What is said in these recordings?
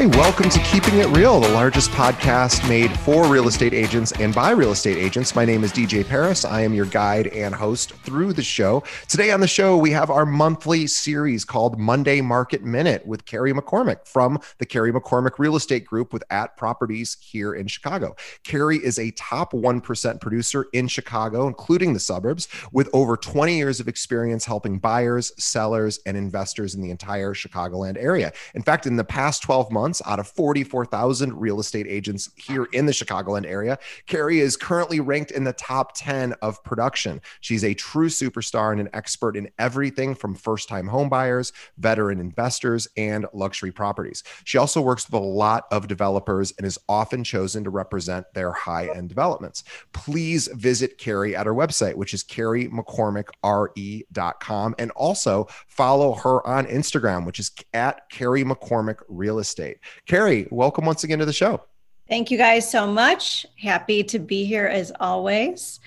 Hey, welcome to Keeping It Real, the largest podcast made for real estate agents and by real estate agents. My name is DJ Paris. I am your guide and host through the show. Today on the show, we have our monthly series called Monday Market Minute with Carrie McCormick from the Carrie McCormick Real Estate Group with At Properties here in Chicago. Carrie is a top 1% producer in Chicago, including the suburbs, with over 20 years of experience helping buyers, sellers, and investors in the entire Chicagoland area. In fact, in the past 12 months, months out of 44,000 real estate agents here in the Chicagoland area. Carrie is currently ranked in the top 10 of production. She's a true superstar and an expert in everything from first time homebuyers, veteran investors, and luxury properties. She also works with a lot of developers and is often chosen to represent their high end developments. Please visit Carrie at her website, which is carriemccormickre.com, and also follow her on Instagram, which is at Carrie McCormick Real Estate. Carrie, welcome once again to the show. Thank you guys so much. Happy to be here as always.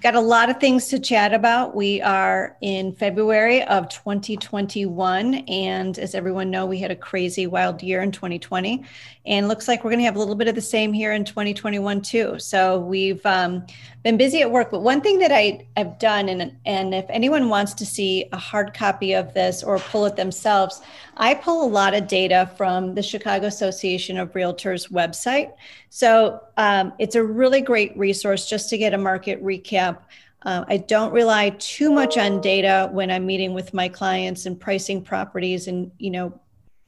Got a lot of things to chat about. We are in February of 2021. And as everyone know, we had a crazy wild year in 2020. And looks like we're going to have a little bit of the same here in 2021 too. So we've um, been busy at work. But one thing that I have done, and, and if anyone wants to see a hard copy of this or pull it themselves, I pull a lot of data from the Chicago Association of Realtors website. So um, it's a really great resource just to get a market recap. Uh, I don't rely too much on data when I'm meeting with my clients and pricing properties and, you know,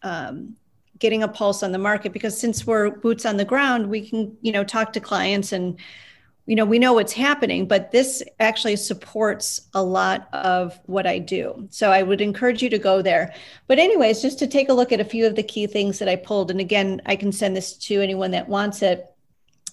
um, getting a pulse on the market because since we're boots on the ground, we can, you know, talk to clients and you know, we know what's happening, but this actually supports a lot of what I do. So I would encourage you to go there. But, anyways, just to take a look at a few of the key things that I pulled, and again, I can send this to anyone that wants it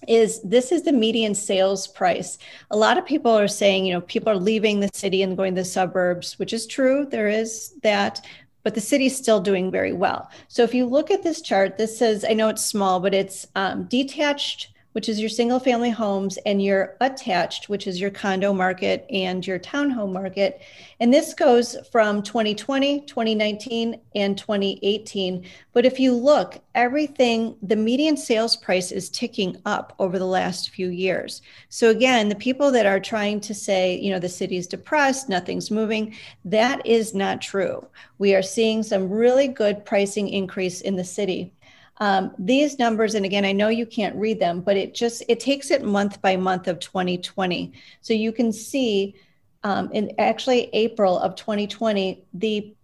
is this is the median sales price. A lot of people are saying, you know, people are leaving the city and going to the suburbs, which is true. There is that, but the city's still doing very well. So if you look at this chart, this says, I know it's small, but it's um, detached which is your single family homes, and your attached, which is your condo market and your townhome market. And this goes from 2020, 2019, and 2018. But if you look, everything, the median sales price is ticking up over the last few years. So again, the people that are trying to say, you know, the city's depressed, nothing's moving, that is not true. We are seeing some really good pricing increase in the city. Um, these numbers, and again, I know you can't read them, but it just it takes it month by month of 2020. So you can see um, in actually April of 2020, the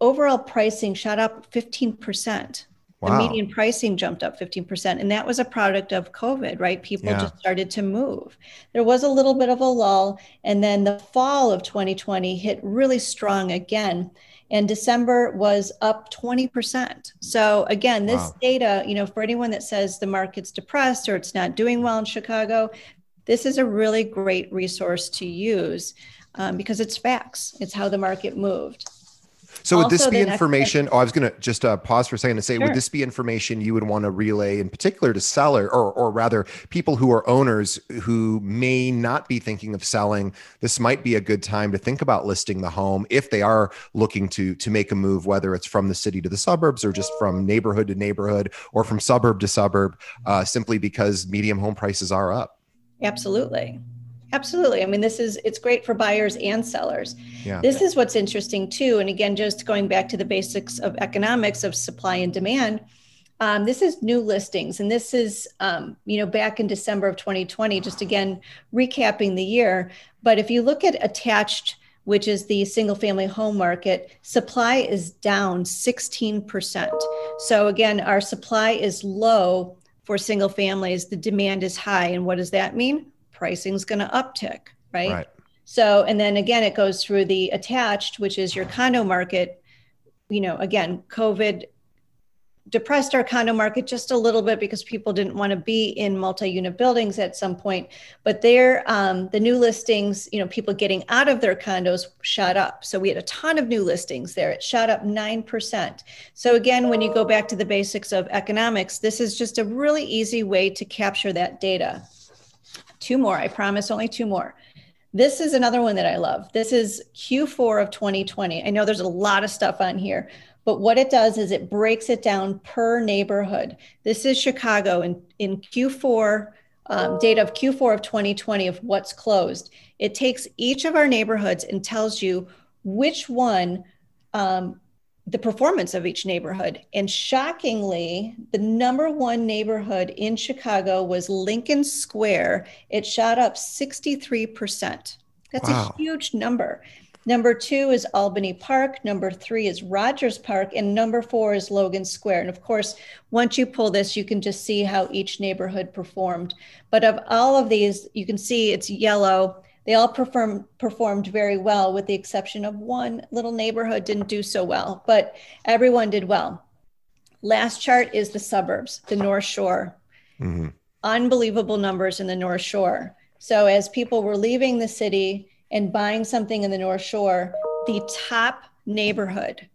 overall pricing shot up 15%. Wow. The median pricing jumped up 15%. And that was a product of COVID, right? People yeah. just started to move. There was a little bit of a lull. And then the fall of 2020 hit really strong again and December was up 20%. So again, this wow. data, you know, for anyone that says the market's depressed or it's not doing well in Chicago, this is a really great resource to use um, because it's facts. It's how the market moved. So would this be information? oh, I was going to just uh, pause for a second and say, sure. would this be information you would want to relay in particular to seller or, or rather people who are owners who may not be thinking of selling? This might be a good time to think about listing the home if they are looking to, to make a move, whether it's from the city to the suburbs or just from neighborhood to neighborhood or from suburb to suburb, uh, simply because medium home prices are up. Absolutely. Absolutely. I mean, this is it's great for buyers and sellers. Yeah. This is what's interesting too. And again, just going back to the basics of economics of supply and demand. Um, this is new listings, and this is um, you know back in December of 2020. Just again recapping the year. But if you look at attached, which is the single family home market, supply is down 16%. So again, our supply is low for single families, the demand is high. And what does that mean? Pricing's going to uptick, right? right? So, and then again, it goes through the attached, which is your condo market. You know, again, COVID depressed our condo market just a little bit because people didn't want to be in multi-unit buildings at some point but there um, the new listings you know people getting out of their condos shot up so we had a ton of new listings there it shot up 9% so again when you go back to the basics of economics this is just a really easy way to capture that data two more i promise only two more this is another one that I love. This is Q4 of 2020. I know there's a lot of stuff on here, but what it does is it breaks it down per neighborhood. This is Chicago in, in Q4, um, data of Q4 of 2020 of what's closed. It takes each of our neighborhoods and tells you which one, um, the performance of each neighborhood. And shockingly, the number one neighborhood in Chicago was Lincoln Square. It shot up 63%. That's wow. a huge number. Number two is Albany Park. Number three is Rogers Park. And number four is Logan Square. And of course, once you pull this, you can just see how each neighborhood performed. But of all of these, you can see it's yellow. They all perform, performed very well, with the exception of one little neighborhood didn't do so well, but everyone did well. Last chart is the suburbs, the North Shore. Mm-hmm. Unbelievable numbers in the North Shore. So as people were leaving the city, and buying something in the North Shore, the top neighborhood,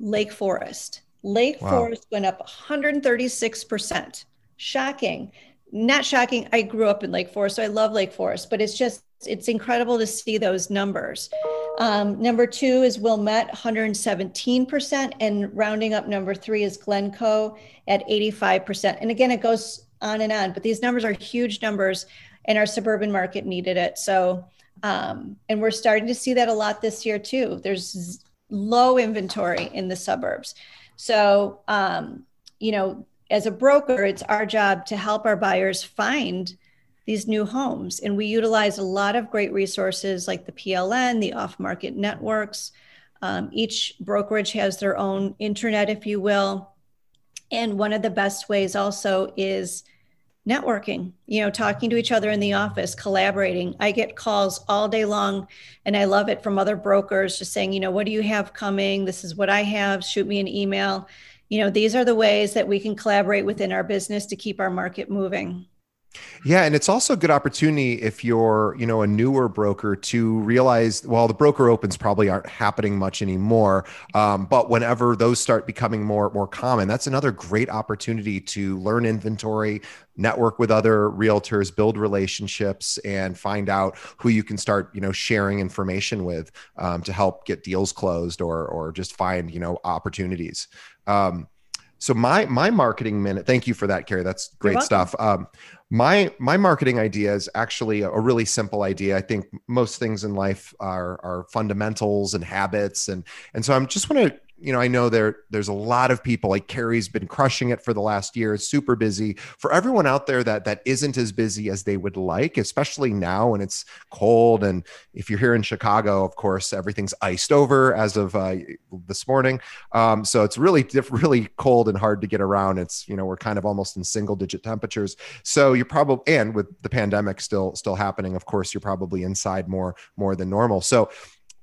Lake Forest. Lake wow. Forest went up 136%. Shocking. Not shocking. I grew up in Lake Forest, so I love Lake Forest, but it's just, it's incredible to see those numbers. Um, number two is Wilmette, 117%. And rounding up number three is Glencoe at 85%. And again, it goes on and on, but these numbers are huge numbers, and our suburban market needed it. So um, and we're starting to see that a lot this year too. There's low inventory in the suburbs. So, um, you know, as a broker, it's our job to help our buyers find these new homes. And we utilize a lot of great resources like the PLN, the off market networks. Um, each brokerage has their own intranet, if you will. And one of the best ways also is networking, you know, talking to each other in the office, collaborating. I get calls all day long and I love it from other brokers just saying, you know, what do you have coming? This is what I have. Shoot me an email. You know, these are the ways that we can collaborate within our business to keep our market moving. Yeah, and it's also a good opportunity if you're, you know, a newer broker to realize, well, the broker opens probably aren't happening much anymore. Um, but whenever those start becoming more more common, that's another great opportunity to learn inventory, network with other realtors, build relationships, and find out who you can start, you know, sharing information with um, to help get deals closed or or just find, you know, opportunities. Um, so my my marketing minute. Thank you for that, Carrie. That's great stuff. Um, my my marketing idea is actually a, a, really simple idea. I think most things in life are are fundamentals and habits, and and so I'm just want to you know, I know there there's a lot of people like Carrie's been crushing it for the last year, It's super busy. For everyone out there that that isn't as busy as they would like, especially now when it's cold and if you're here in Chicago, of course, everything's iced over as of uh, this morning. Um, so it's really really cold and hard to get around. It's you know we're kind of almost in single digit temperatures. So you're probably and with the pandemic still still happening, of course, you're probably inside more more than normal. So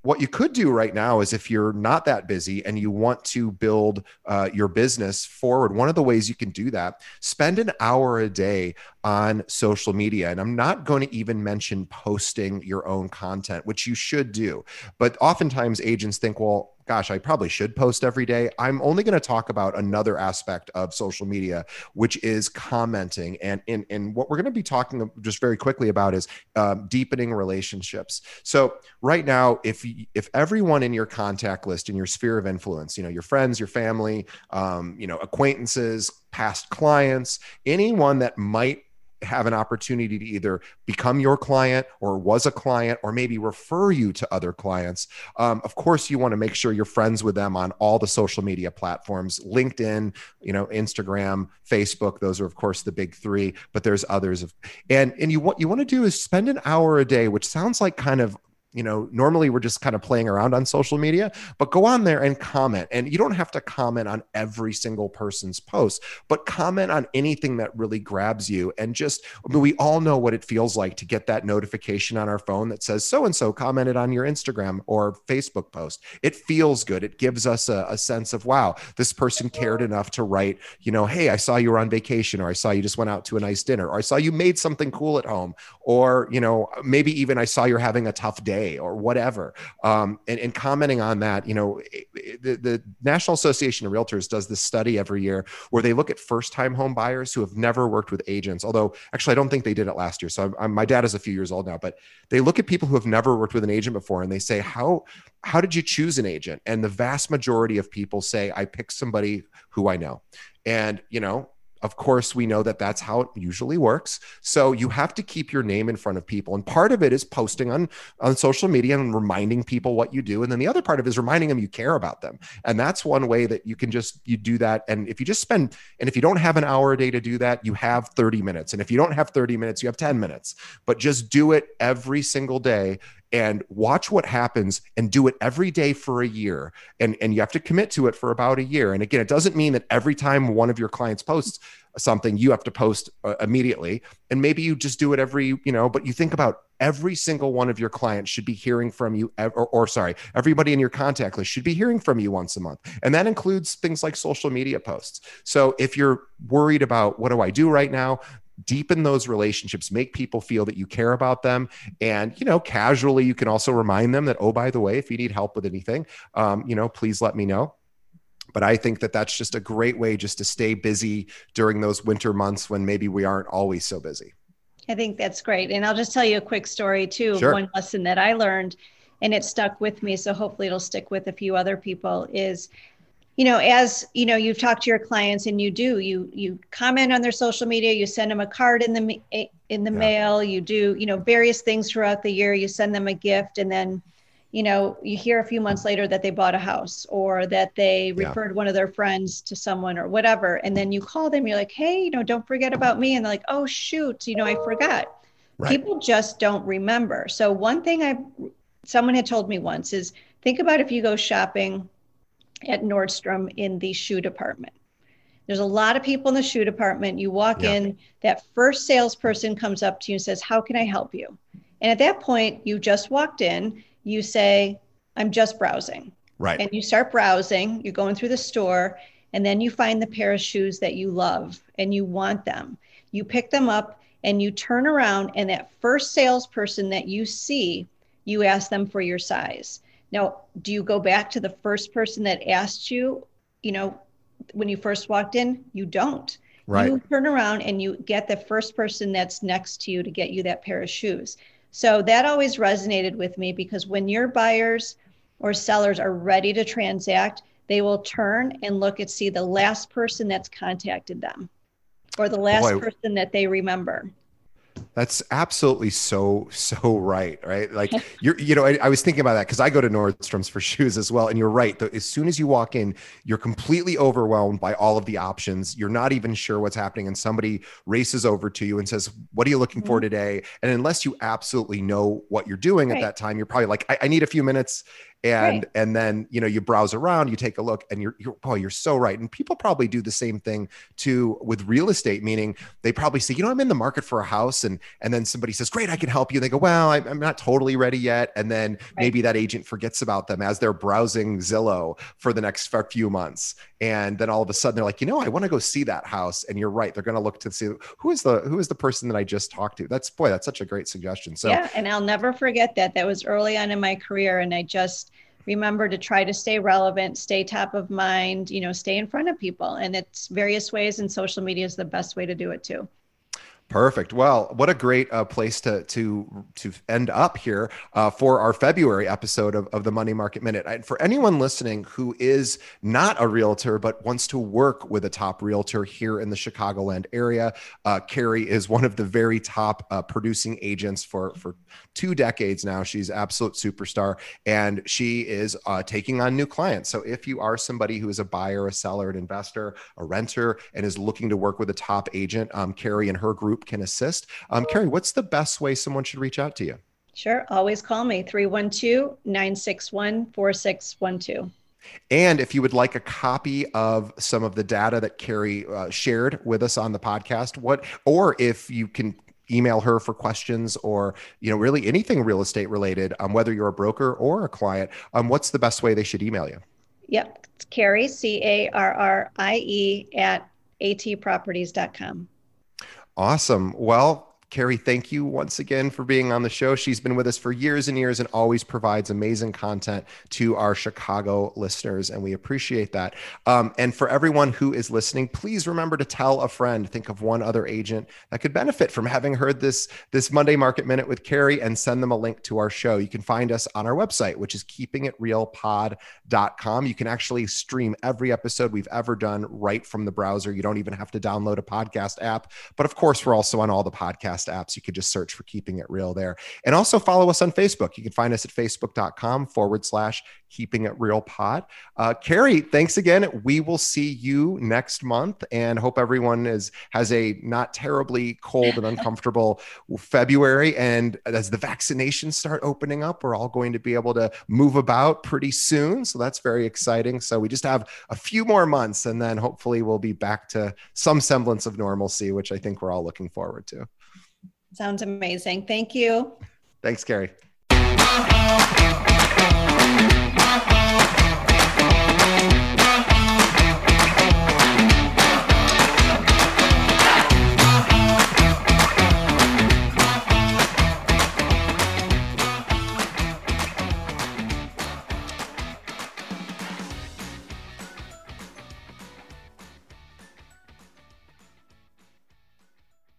what you could do right now is if you're not that busy and you want to build uh, your business forward one of the ways you can do that spend an hour a day on social media. And i'm not going to even mention posting your own content which you should do. But oftentimes agents think well gosh, I probably should post every day. I'm only going to talk about another aspect of social media, which is commenting. And in, in what we're going to be talking just very quickly about is um, deepening relationships. So right now, if if everyone in your contact list in your sphere of influence, you know, your friends, your family, um, you know, acquaintances, past clients, anyone that might have an opportunity to either become your client or was a client or maybe refer you to other clients. Um, of course you want to make sure you're friends with them on all the social media platforms linkedin you know instagram facebook those are of course the big three but there's others. Of and and you what you want to do is spend an hour a day which sounds like kind of you know, normally we're just kind of playing around on social media, but go on there and comment. And you don't have to comment on every single person's post, but comment on anything that really grabs you. And just, I mean, we all know what it feels like to get that notification on our phone that says so and so commented on your Instagram or Facebook post. It feels good. It gives us a, a sense of, wow, this person cared enough to write, you know, hey, I saw you were on vacation, or I saw you just went out to a nice dinner, or I saw you made something cool at home, or, you know, maybe even I saw you're having a tough day or whatever. Um, and, and, commenting on that, you know, the, the National Association of Realtors does this study every year where they look at first time home buyers who have never worked with agents. Although, actually, I don't think they did it last year. So I'm, I'm, my dad is a few years old now, but they look at people who have never worked with an agent before and they say, how, how did you choose an agent? And the vast majority of people say, I picked somebody who I know. And, you know, of course, we know that that's how it usually works. So you mm-hmm. have to keep your name in front of people. And part of it is posting on, on social media and reminding people what you do. And then the other part of it is reminding them you care about them. And that's one way that you can just, you do that. And if you just spend, and if you don't have an hour a day to do that, you have 30 minutes. And if you don't have 30 minutes, you have 10 minutes, but just do it every single day and watch what happens and do it every day for a year. And and you have to commit to it for about a year. And again it doesn't mean that every time one of your clients posts something you have to post uh, immediately. And maybe you just do it every you know but you think about every single one of your clients should be hearing from you or, or sorry everybody in your contact list should be hearing from you once a month. And that includes things like social media posts. So if you're worried about what do i do right now deepen those relationships make people feel that you care about them. And you know casually you can also remind them that oh by the way if you need help with anything um, you know please let me know. But i think that that's just a great way just to stay busy during those winter months when maybe we aren't always so busy. I think that's great. And i'll just tell you a quick story too. Sure. one lesson that i learned and it stuck with me so hopefully it'll stick with a few other people is you know as you know you've talked to your clients and you do you you comment on their social media you send them a card in the eh, in the yeah. mail you do you know various things throughout the year. You send them a gift and then you know you hear a few months later that they bought a house or that they referred one of their friends to someone or whatever. And then you call them you're like hey you know don't forget about me. And they're like oh shoot you know i forgot. Right. people just don't remember. So one thing i someone had told me once is think about if you go shopping at Nordstrom in the shoe department. There's a lot of people in the shoe department. You walk yeah. in, that first salesperson comes up to you and says, How can I help you? And at that point, you just walked in, you say, I'm just browsing. Right. And you start browsing, you're going through the store, and then you find the pair of shoes that you love and you want them. You pick them up and you turn around, and that first salesperson that you see, you ask them for your size. Now, do you go back to the first person that asked you, you know, when you first walked in? You don't. Right. You turn around and you get the first person that's next to you to get you that pair of shoes. So that always resonated with me because when your buyers or sellers are ready to transact, they will turn and look and see the last person that's contacted them or the last Boy. person that they remember. That's absolutely so so right, right? Like you're, you know, I, I was thinking about that because I go to Nordstrom's for shoes as well, and you're right. The, as soon as you walk in, you're completely overwhelmed by all of the options. You're not even sure what's happening, and somebody races over to you and says, "What are you looking mm-hmm. for today?" And unless you absolutely know what you're doing right. at that time, you're probably like, I, "I need a few minutes." and right. and then you know you browse around you take a look and you're, you're boy you're so right and people probably do the same thing too with real estate meaning they probably say you know i'm in the market for a house and and then somebody says great i can help you. And they go well i'm, not totally ready yet. And then maybe that agent forgets about them as they're browsing zillow for the next few months. And then all of a sudden they're like you know i want to go see that house. And you're right they're going to look to see who is the who is the person that i just talked to? That's boy that's such a great suggestion. So yeah and i'll never forget that. That was early on in my career and i just remember to try to stay relevant, stay top of mind, you know, stay in front of people. And it's various ways, and social media is the best way to do it too. Perfect. Well, what a great uh, place to to to end up here uh, for our February episode of, of the Monday Market Minute. And for anyone listening who is not a realtor but wants to work with a top realtor here in the Chicagoland area, uh, Carrie is one of the very top uh, producing agents for for two decades now. She's absolute superstar, and she is uh, taking on new clients. So if you are somebody who is a buyer, a seller, an investor, a renter, and is looking to work with a top agent, um, Carrie and her group group can assist. Um, Carrie, what's the best way someone should reach out to you? Sure. Always call me 312 961 4612. And if you would like a copy of some of the data that Carrie uh, shared with us on the podcast, what, or if you can email her for questions or you know really anything real estate related um, whether you're a broker or a client um, what's the best way they should email you yep it's carrie c-a-r-r-i-e at atproperties.com awesome. Well Carrie, thank you once again for being on the show. She's been with us for years and years and always provides amazing content to our Chicago listeners, and we appreciate that. Um, and for everyone who is listening, please remember to tell a friend. Think of one other agent that could benefit from having heard this this Monday Market Minute with Carrie, and send them a link to our show. You can find us on our website, which is keepingitrealpod.com. You can actually stream every episode we've ever done right from the browser. You don't even have to download a podcast app. But of course, we're also on all the podcast podcast apps. You could just search for Keeping It Real there. And also follow us on Facebook. You can find us at facebook.com forward slash Keeping It Real Pod. Uh, Carrie, thanks again. We will see you next month and hope everyone is has a not terribly cold and uncomfortable February. And as the vaccinations start opening up, we're all going to be able to move about pretty soon. So that's very exciting. So we just have a few more months and then hopefully we'll be back to some semblance of normalcy, which I think we're all looking forward to. Sounds amazing. Thank you. Thanks, Carrie.